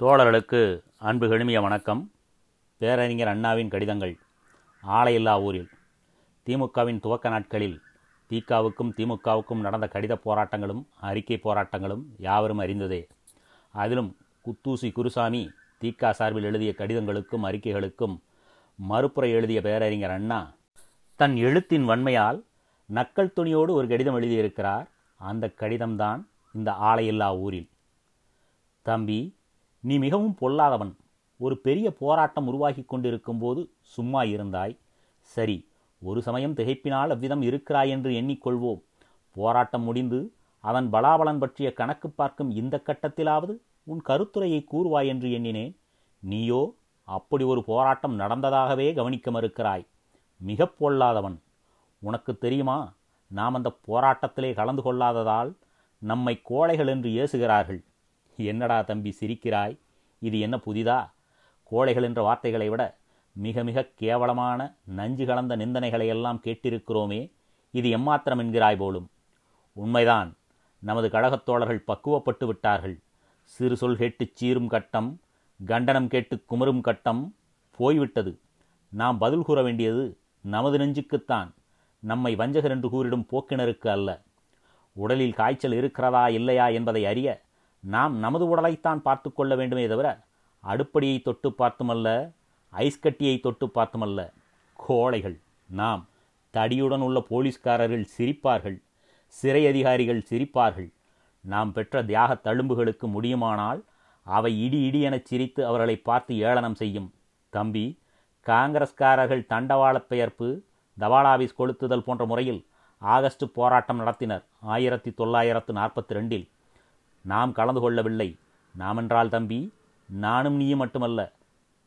தோழர்களுக்கு அன்பு எழுமிய வணக்கம். பேரறிஞர் அண்ணாவின் கடிதங்கள். ஆலையில்லா ஊரில். திமுகவின் துவக்க நாட்களில் திகாவுக்கும் திமுகவுக்கும் நடந்த கடித போராட்டங்களும் அறிக்கை போராட்டங்களும் யாவரும் அறிந்ததே. அதிலும் குத்தூசி குருசாமி தீகா சார்பில் எழுதிய கடிதங்களுக்கும் அறிக்கைகளுக்கும் மறுப்புரை எழுதிய பேரறிஞர் அண்ணா தன் எழுத்தின் வன்மையால் நக்கல் துணியோடு ஒரு கடிதம் எழுதியிருக்கிறார். அந்த கடிதம்தான் இந்த ஆலையில்லா ஊரில். தம்பி நீ மிகவும் பொல்லாதவன். ஒரு பெரிய போராட்டம் உருவாகி கொண்டிருக்கும் போது சும்மா இருந்தாய். சரி ஒரு சமயம் திகைப்பினால் அவ்விதம் இருக்கிறாய் என்று எண்ணிக்கொள்வோம். போராட்டம் முடிந்து அதன் பலாபலன் பற்றிய கணக்கு பார்க்கும் இந்த கட்டத்திலாவது உன் கருத்துரையை கூறுவாய் என்று எண்ணினேன். நீயோ அப்படி ஒரு போராட்டம் நடந்ததாகவே கவனிக்க மறுக்கிறாய். மிக பொல்லாதவன். உனக்கு தெரியுமா நாம் அந்த போராட்டத்திலே கலந்து கொள்ளாததால் நம்மை கோழைகள் என்று ஏசுகிறார்கள். என்னடா தம்பி சிரிக்கிறாய்? இது என்ன புதிதா? கோழைகள் என்ற வார்த்தைகளை விட மிக மிக கேவலமான நஞ்சு கலந்த நிந்தனைகளை எல்லாம் கேட்டிருக்கிறோமே இது எம்மாத்திரம் என்கிறாய் போலும். உண்மைதான் நமது கழகத்தோழர்கள் பக்குவப்பட்டு விட்டார்கள். சிறு சொல் கேட்டு சீரும் கட்டம் கண்டனம் கேட்டு குமரும் கட்டம் போய்விட்டது. நாம் பதில் கூற வேண்டியது நமது நெஞ்சுக்குத்தான் நம்மை வஞ்சகர் என்று கூறிடும் போக்கினருக்கு அல்ல. உடலில் காய்ச்சல் இருக்கிறதா இல்லையா என்பதை அறிய நாம் நமது உடலைத்தான் பார்த்து கொள்ள வேண்டுமே தவிர அடுப்படியை தொட்டு பார்த்துமல்ல ஐஸ் கட்டியை தொட்டு பார்த்துமல்ல கோழைகள். நாம் தடியுடன் உள்ள போலீஸ்காரர்கள் சிரிப்பார்கள் சிறை அதிகாரிகள் சிரிப்பார்கள். நாம் பெற்ற தியாக தழும்புகளுக்கு முடியுமானால் அவை இடி இடி எனச் சிரித்து அவர்களை பார்த்து ஏளனம் செய்யும். தம்பி காங்கிரஸ்காரர்கள் தண்டவாளப் பெயர்ப்பு தபாலாபீஸ் கொளுத்துதல் போன்ற முறையில் ஆகஸ்ட் போராட்டம் நடத்தினர் ஆயிரத்தி தொள்ளாயிரத்து நாற்பத்தி ரெண்டில் நாம் கலந்து கொள்ளவில்லை. நாமென்றால் தம்பி நானும் நீயும் மட்டுமல்ல.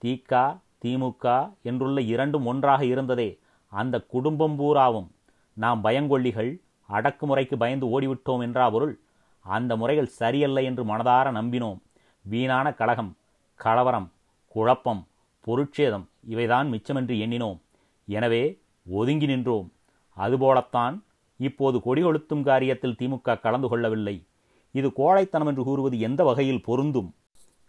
தீக்கா திமுக என்றுள்ள இரண்டும் ஒன்றாக இருந்ததே. அந்த குடும்பம் பூராவும் நாம் பயங்கொள்ளிகள் அடக்குமுறைக்கு பயந்து ஓடிவிட்டோம் என்றா பொருள். அந்த முறைகள் சரியல்ல என்று மனதார நம்பினோம். வீணான கலகம் கலவரம் குழப்பம் பொருட்சேதம் இவைதான் மிச்சமென்று எண்ணினோம். எனவே ஒதுங்கி நின்றோம். அதுபோலத்தான் இப்போது கொடி கொளுத்தும் காரியத்தில் திமுக கலந்து கொள்ளவில்லை. இது கோழைத்தனம் என்று கூறுவது எந்த வகையில் பொருந்தும்?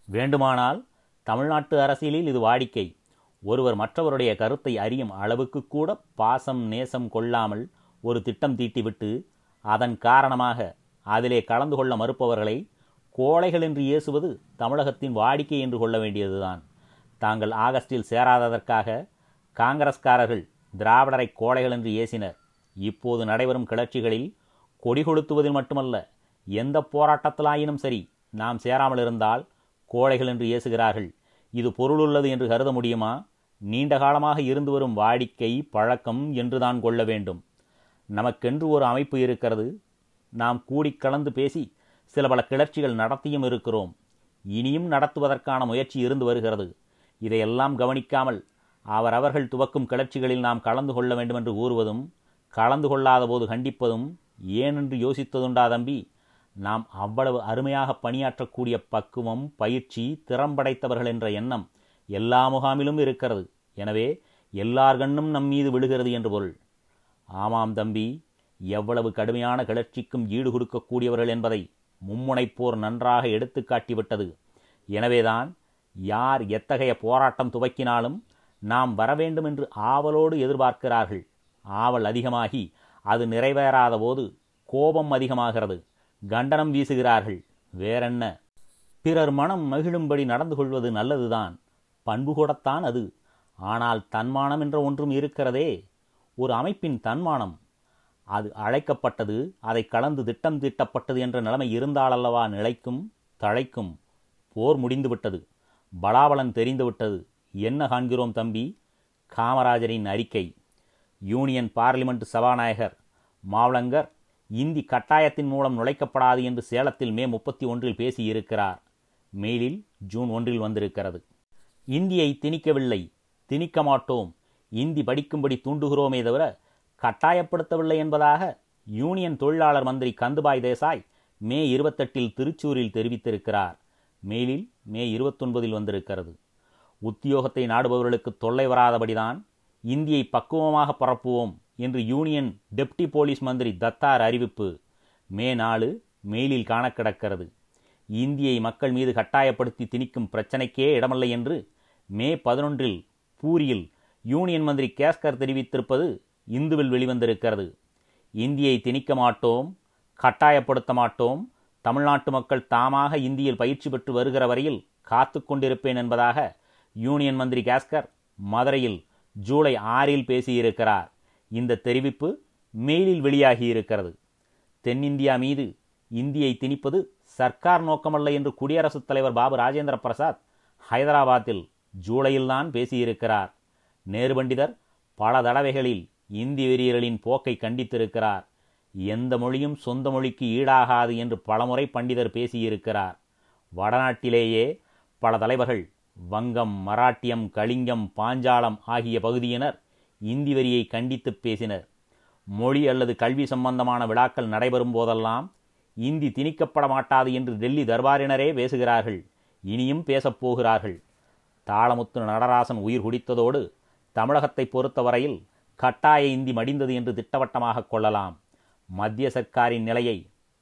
வேண்டுமானால் தமிழ்நாட்டு அரசியலில் இது வாடிக்கை. ஒருவர் மற்றவருடைய கருத்தை அறியும் அளவுக்கு கூட பாசம் நேசம் கொள்ளாமல் ஒரு திட்டம் தீட்டிவிட்டு அதன் காரணமாக அதிலே கலந்து கொள்ள மறுப்பவர்களை கோழைகள் என்று ஏசுவது தமிழகத்தின் வாடிக்கை என்று கொள்ள வேண்டியதுதான். தாங்கள் ஆகஸ்டில் சேராததற்காக காங்கிரஸ்காரர்கள் திராவிடரை கோழைகள் என்று ஏசினர். இப்போது நடைபெறும் கிளர்ச்சிகளில் கொடி கொளுத்துவதில் மட்டுமல்ல எந்த போராட்டத்திலாயினும் சரி நாம் சேராமல் இருந்தால் கோழைகள் என்று ஏசுகிறார்கள். இது பொருளுள்ளது என்று கருத முடியுமா? நீண்ட காலமாக இருந்து வரும் வாடிக்கை பழக்கம் என்றுதான் கொள்ள வேண்டும். நமக்கென்று ஒரு அமைப்பு இருக்கிறது. நாம் கூடி கலந்து பேசி சில பல கிளர்ச்சிகள் நடத்தியும் இருக்கிறோம். இனியும் நடத்துவதற்கான முயற்சி இருந்து வருகிறது. இதையெல்லாம் கவனிக்காமல் அவரவர்கள் துவக்கும் கிளர்ச்சிகளில் நாம் கலந்து கொள்ள வேண்டும் என்று கூறுவதும் கலந்து கொள்ளாத போது கண்டிப்பதும் ஏனென்று யோசித்ததுண்டா தம்பி? நாம் அவ்வளவு அருமையாக பணியாற்றக்கூடிய பக்குவம் பயிற்சி திறம்படைத்தவர்கள் என்ற எண்ணம் எல்லா முகாமிலும் இருக்கிறது. எனவே எல்லார் கண்ணும் நம் மீது விழுகிறது என்று பொருள். ஆமாம் தம்பி எவ்வளவு கடுமையான கிளர்ச்சிக்கும் ஈடு கொடுக்கக்கூடியவர்கள் என்பதை மும்முனைப்போர் நன்றாக எடுத்து காட்டிவிட்டது. எனவேதான் யார் எத்தகைய போராட்டம் துவக்கினாலும் நாம் வரவேண்டும் என்று ஆவலோடு எதிர்பார்க்கிறார்கள். ஆவல் அதிகமாகி அது நிறைவேறாத போது கோபம் அதிகமாகிறது. கண்டனம் வீசுகிறார்கள். வேறென்ன? பிறர் மனம் மகிழும்படி நடந்து கொள்வது நல்லதுதான். பண்பு கூடத்தான் அது. ஆனால் தன்மானம் என்ற ஒன்றும் இருக்கிறதே. ஒரு அமைப்பின் தன்மானம். அது அழைக்கப்பட்டது அதை கலந்து திட்டம் தீட்டப்பட்டது என்ற நிலைமை இருந்தாலல்லவா நிலைக்கும் தழைக்கும்? போர் முடிந்துவிட்டது. பலாபலன் தெரிந்துவிட்டது. என்ன காண்கிறோம் தம்பி? காமராஜரின் அறிக்கை. யூனியன் பார்லிமெண்ட் சபாநாயகர் மாவளங்கர் இந்தி கட்டாயத்தின் மூலம் நுழைக்கப்படாது என்று சேலத்தில் மே முப்பத்தி ஒன்றில் பேசியிருக்கிறார். மெயிலில் ஜூன் ஒன்றில் வந்திருக்கிறது. இந்தியை திணிக்கவில்லை. திணிக்க மாட்டோம். இந்தி படிக்கும்படி தூண்டுகிறோமே தவிர கட்டாயப்படுத்தவில்லை என்பதாக யூனியன் தொழிலாளர் மந்திரி கந்துபாய் தேசாய் மே இருபத்தெட்டில் திருச்சூரில் தெரிவித்திருக்கிறார். மெயிலில் மே இருபத்தொன்பதில் வந்திருக்கிறது. உத்தியோகத்தை நாடுபவர்களுக்கு தொல்லை வராதபடிதான் இந்தியை பக்குவமாக பரப்புவோம். என்று யூனியன் டெப்டி போலீஸ் மந்திரி தத்தார் அறிவிப்பு. மே நாலு மெயிலில் காண கிடக்கிறது இந்தியை மக்கள் மீது கட்டாயப்படுத்தி திணிக்கும் பிரச்சனைக்கே இடமில்லை என்று மே பதினொன்றில் பூரியில் யூனியன் மந்திரி கேஸ்கர் தெரிவித்திருப்பது இந்துவில் வெளிவந்திருக்கிறது. இந்தியை திணிக்க மாட்டோம் கட்டாயப்படுத்த மாட்டோம். தமிழ்நாட்டு மக்கள் தாமாக இந்தியில் பயிற்சி பெற்று வருகிற வரையில் காத்து கொண்டிருப்பேன் என்பதாக யூனியன் மந்திரி கேஸ்கர் மதுரையில் ஜூலை ஆறில் பேசியிருக்கிறார். இந்த தெரிவிப்பு மெயிலில் வெளியாகியிருக்கிறது தென்னிந்தியா மீது இந்தியை திணிப்பது சர்க்கார் நோக்கமல்ல என்று குடியரசுத் தலைவர் பாபு ராஜேந்திர பிரசாத் ஹைதராபாத்தில் ஜூலையில்தான் பேசியிருக்கிறார். நேரு பண்டிதர் பல தடவைகளில் இந்தி வெறியர்களின் போக்கை கண்டித்திருக்கிறார். எந்த மொழியும் சொந்த மொழிக்கு ஈடாகாது என்று பலமுறை பண்டிதர் பேசியிருக்கிறார். வடநாட்டிலேயே பல தலைவர்கள் வங்கம் மராட்டியம் கலிங்கம் பாஞ்சாலம் ஆகிய பகுதியினர் இந்தி வரியை கண்டித்து பேசினர். மொழி அல்லது கல்வி சம்பந்தமான விழாக்கள் நடைபெறும் போதெல்லாம் இந்தி திணிக்கப்பட மாட்டாது என்று டெல்லி தர்பாரினரே பேசுகிறார்கள். இனியும் பேசப் போகிறார்கள். தாளமுத்து நடராசன் உயிர் குடித்ததோடு தமிழகத்தை பொறுத்தவரையில் கட்டாய இந்தி மடிந்தது என்று திட்டவட்டமாக கொள்ளலாம். மத்திய சர்க்காரின் நிலையை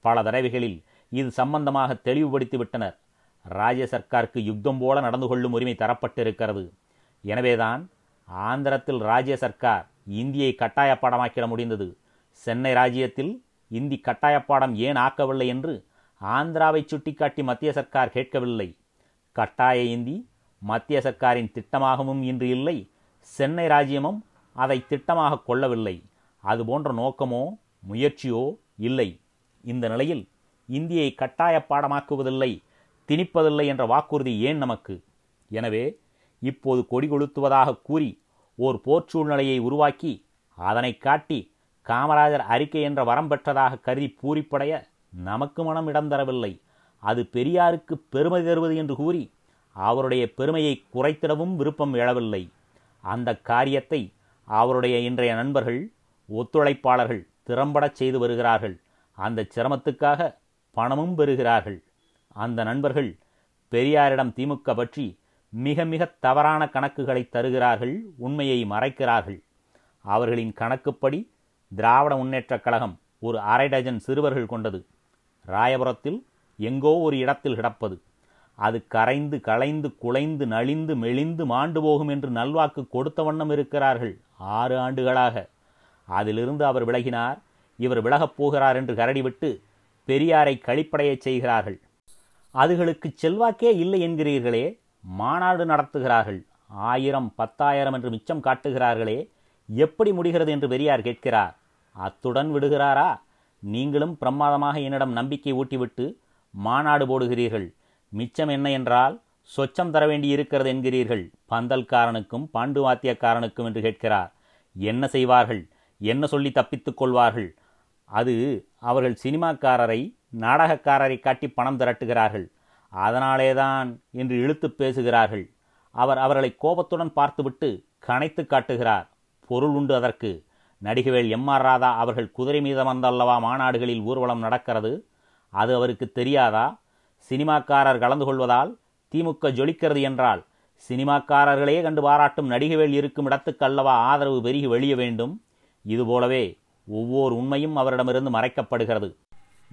பல தடவைகளில் இது சம்பந்தமாக தெளிவுபடுத்திவிட்டனர். ராஜ்ய சர்க்காருக்கு யுத்தம் போல நடந்து கொள்ளும் உரிமை தரப்பட்டிருக்கிறது. எனவேதான் ஆந்திரத்தில் ராஜ்ய சர்க்கார் இந்தியை கட்டாய பாடமாக்கிட முடிந்தது. சென்னை ராஜ்யத்தில் இந்தி கட்டாய பாடம் ஏன் ஆக்கவில்லை என்று ஆந்திராவை சுட்டிக்காட்டி மத்திய சர்க்கார் கேட்கவில்லை. கட்டாய இந்தி மத்திய சர்க்காரின் திட்டமாகவும் இன்று இல்லை. சென்னை ராஜ்யமும் அதை திட்டமாக கொள்ளவில்லை. அதுபோன்ற நோக்கமோ முயற்சியோ இல்லை. இந்த நிலையில் இந்தியை கட்டாய பாடமாக்குவதில்லை திணிப்பதில்லை என்ற வாக்குறுதி ஏன் நமக்கு? எனவே இப்போது கொடி கொளுத்துவதாக கூறி ஓர் போர் சூழ்நிலையை உருவாக்கி அதனை காட்டி காமராஜர் அறிக்கை என்ற வரம் பெற்றதாக கருதி பூரிப்படைய நமக்கு மனம் இடம் தரவில்லை. அது பெரியாருக்கு பெருமை தருவது என்று கூறி அவருடைய பெருமையை குறைத்திடவும் விருப்பம் எழவில்லை. அந்த காரியத்தை அவருடைய இன்றைய நண்பர்கள் ஒத்துழைப்பாளர்கள் திறம்படச் செய்து வருகிறார்கள். அந்த சிரமத்துக்காக பணமும் பெறுகிறார்கள். அந்த நண்பர்கள் பெரியாரிடம் திமுக பற்றி மிக மிக தவறான கணக்குகளை தருகிறார்கள் உண்மையை மறைக்கிறார்கள். அவர்களின் கணக்குப்படி திராவிட முன்னேற்றக் கழகம் ஒரு அரை டஜன் சிறுவர்கள் கொண்டது. ராயபுரத்தில் எங்கோ ஒரு இடத்தில் கிடப்பது. அது கரைந்து களைந்து குலைந்து நலிந்து மெலிந்து மாண்டு போகும் என்று நல்வாக்கு கொடுத்த வண்ணம் இருக்கிறார்கள் ஆறு ஆண்டுகளாக. அதிலிருந்து அவர் விலகினார் இவர் விலகப் போகிறார் என்று கரடிவிட்டு பெரியாரை கழிப்படையச் செய்கிறார்கள். அதுகளுக்கு செல்வாக்கே இல்லை என்கிறீர்களே மாநாடு நடத்துகிறார்கள். ஆயிரம் பத்தாயிரம் என்று மிச்சம் காட்டுகிறார்களே. எப்படி முடிகிறது என்று பெரியார் கேட்கிறார். அத்துடன் விடுகிறாரா? நீங்களும் பிரமாதமாக என்னிடம் நம்பிக்கை ஊட்டிவிட்டு மாநாடு போடுகிறீர்கள். மிச்சம் என்ன என்றால் சொச்சம் தர வேண்டி இருக்கிறது என்கிறீர்கள். பந்தல்காரனுக்கும் பாண்டு வாத்தியக்காரனுக்கும் என்று கேட்கிறார். என்ன செய்வார்கள்? என்ன சொல்லி தப்பித்துக் கொள்வார்கள்? அது அவர்கள் சினிமாக்காரரை நாடகக்காரரை காட்டி பணம் திரட்டுகிறார்கள். அதனாலேதான் என்று இழுத்து பேசுகிறார்கள். அவர் அவர்களை கோபத்துடன் பார்த்துவிட்டு கனைத்து காட்டுகிறார். பொருள் உண்டு அதற்கு. நடிகவேல் எம் ஆர் ராதா அவர்கள் குதிரை மீதம் வந்தல்லவா மாநாடுகளில் ஊர்வலம் நடக்கிறது? அது அவருக்கு தெரியாதா? சினிமாக்காரர் கலந்து கொள்வதால் திமுக ஜொலிக்கிறது என்றால் சினிமாக்காரர்களே கண்டு பாராட்டும் நடிகவேல் இருக்கும் இடத்துக்கு அல்லவா ஆதரவு பெருகி வெளிய வேண்டும்? இதுபோலவே ஒவ்வொரு உண்மையும் அவரிடமிருந்து மறைக்கப்படுகிறது.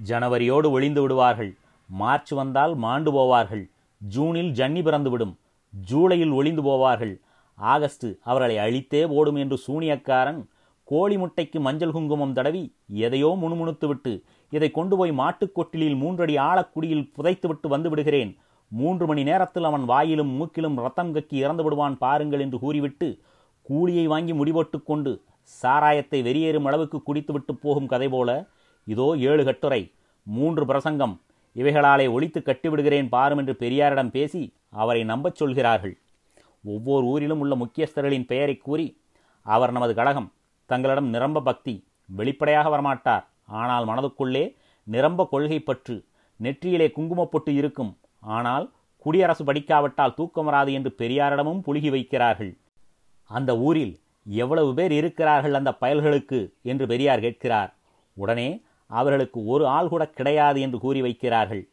ஜனவரியோடு ஒளிந்து விடுவார்கள். மார்ச் வந்தால் மாண்டு போவார்கள். ஜூனில் ஜன்னி பிறந்துவிடும். ஜூலையில் ஒளிந்து போவார்கள். ஆகஸ்ட் அவர்களை அழித்தே ஓடும் என்று சூனியக்காரன் கோழி முட்டைக்கு மஞ்சள் குங்குமம் தடவி எதையோ முணுமுணுத்துவிட்டு இதை கொண்டு போய் மாட்டுக்கொட்டிலில் மூன்றடி ஆழக்குடியில் புதைத்துவிட்டு வந்து விடுகிறேன் மூன்று மணி நேரத்தில் அவன் வாயிலும் மூக்கிலும் ரத்தம் கக்கி இறந்து விடுவான் பாருங்கள் என்று கூறிவிட்டு கூலியை வாங்கி முடிபோட்டுக் கொண்டு சாராயத்தை வெறியேறும் அளவுக்கு குடித்துவிட்டு போகும் கதை போல இதோ ஏழு கட்டுரை. மூன்று பிரசங்கம். இவைகளாலே ஒழித்து கட்டிவிடுகிறேன் பாரும் என்று பெரியாரிடம் பேசி அவரை நம்பச் சொல்கிறார்கள். ஒவ்வொரு ஊரிலும் உள்ள முக்கியஸ்தர்களின் பெயரை கூறி அவர் நமது கழகம் தங்களிடம் நிரம்ப பக்தி வெளிப்படையாக வரமாட்டார். ஆனால் மனதுக்குள்ளே நிரம்ப கொள்கை பற்று நெற்றியிலே குங்குமப்பொட்டு இருக்கும். ஆனால் குடியரசு படிக்காவிட்டால் தூக்கம் வராது என்று பெரியாரிடமும் புழுகி வைக்கிறார்கள். அந்த ஊரில் எவ்வளவு பேர் இருக்கிறார்கள் அந்த பயல்களுக்கு? என்று பெரியார் கேட்கிறார். உடனே அவர்களுக்கு ஒரு ஆள் கூட கிடையாது என்று கூறி வைக்கிறார்கள்.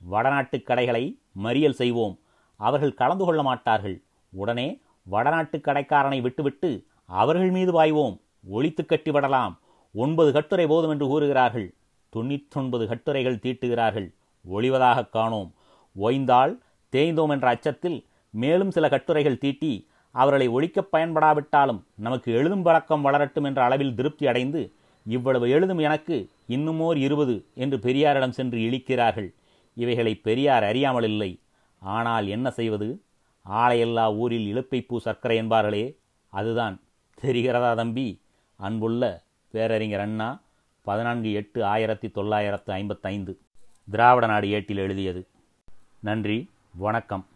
வடநாட்டு கடைகளை மறியல் செய்வோம். அவர்கள் கலந்து கொள்ள மாட்டார்கள். உடனே வடநாட்டு கடைக்காரனை விட்டுவிட்டு அவர்கள் மீது பாய்வோம். ஒழித்து கட்டிவிடலாம். ஒன்பது கட்டுரை போதும் என்று கூறுகிறார்கள். தொண்ணூற்றொன்பது கட்டுரைகள் தீட்டுகிறார்கள். ஒளிவதாக காணோம். ஓய்ந்தால் தேய்ந்தோம் என்ற அச்சத்தில் மேலும் சில கட்டுரைகள் தீட்டி அவர்களை ஒழிக்க பயன்படாவிட்டாலும் நமக்கு எழுதும் பழக்கம் வளரட்டும் என்ற அளவில் திருப்தி அடைந்து இவ்வளவு எழுதும் எனக்கு இன்னுமோர் இருபது என்று பெரியாரிடம் சென்று இழிக்கிறார்கள். இவைகளை பெரியார் அறியாமல் இல்லை. ஆனால் என்ன செய்வது? ஆளையெல்லா ஊரில் இழுப்பைப்பூ சர்க்கரை என்பார்களே அதுதான். தெரிகிறதா தம்பி? அன்புள்ள பேரறிஞர் அண்ணா பதினான்கு எட்டு ஆயிரத்தி தொள்ளாயிரத்து ஐம்பத்தைந்து. திராவிட நாடு ஏட்டில் எழுதியது. நன்றி வணக்கம்.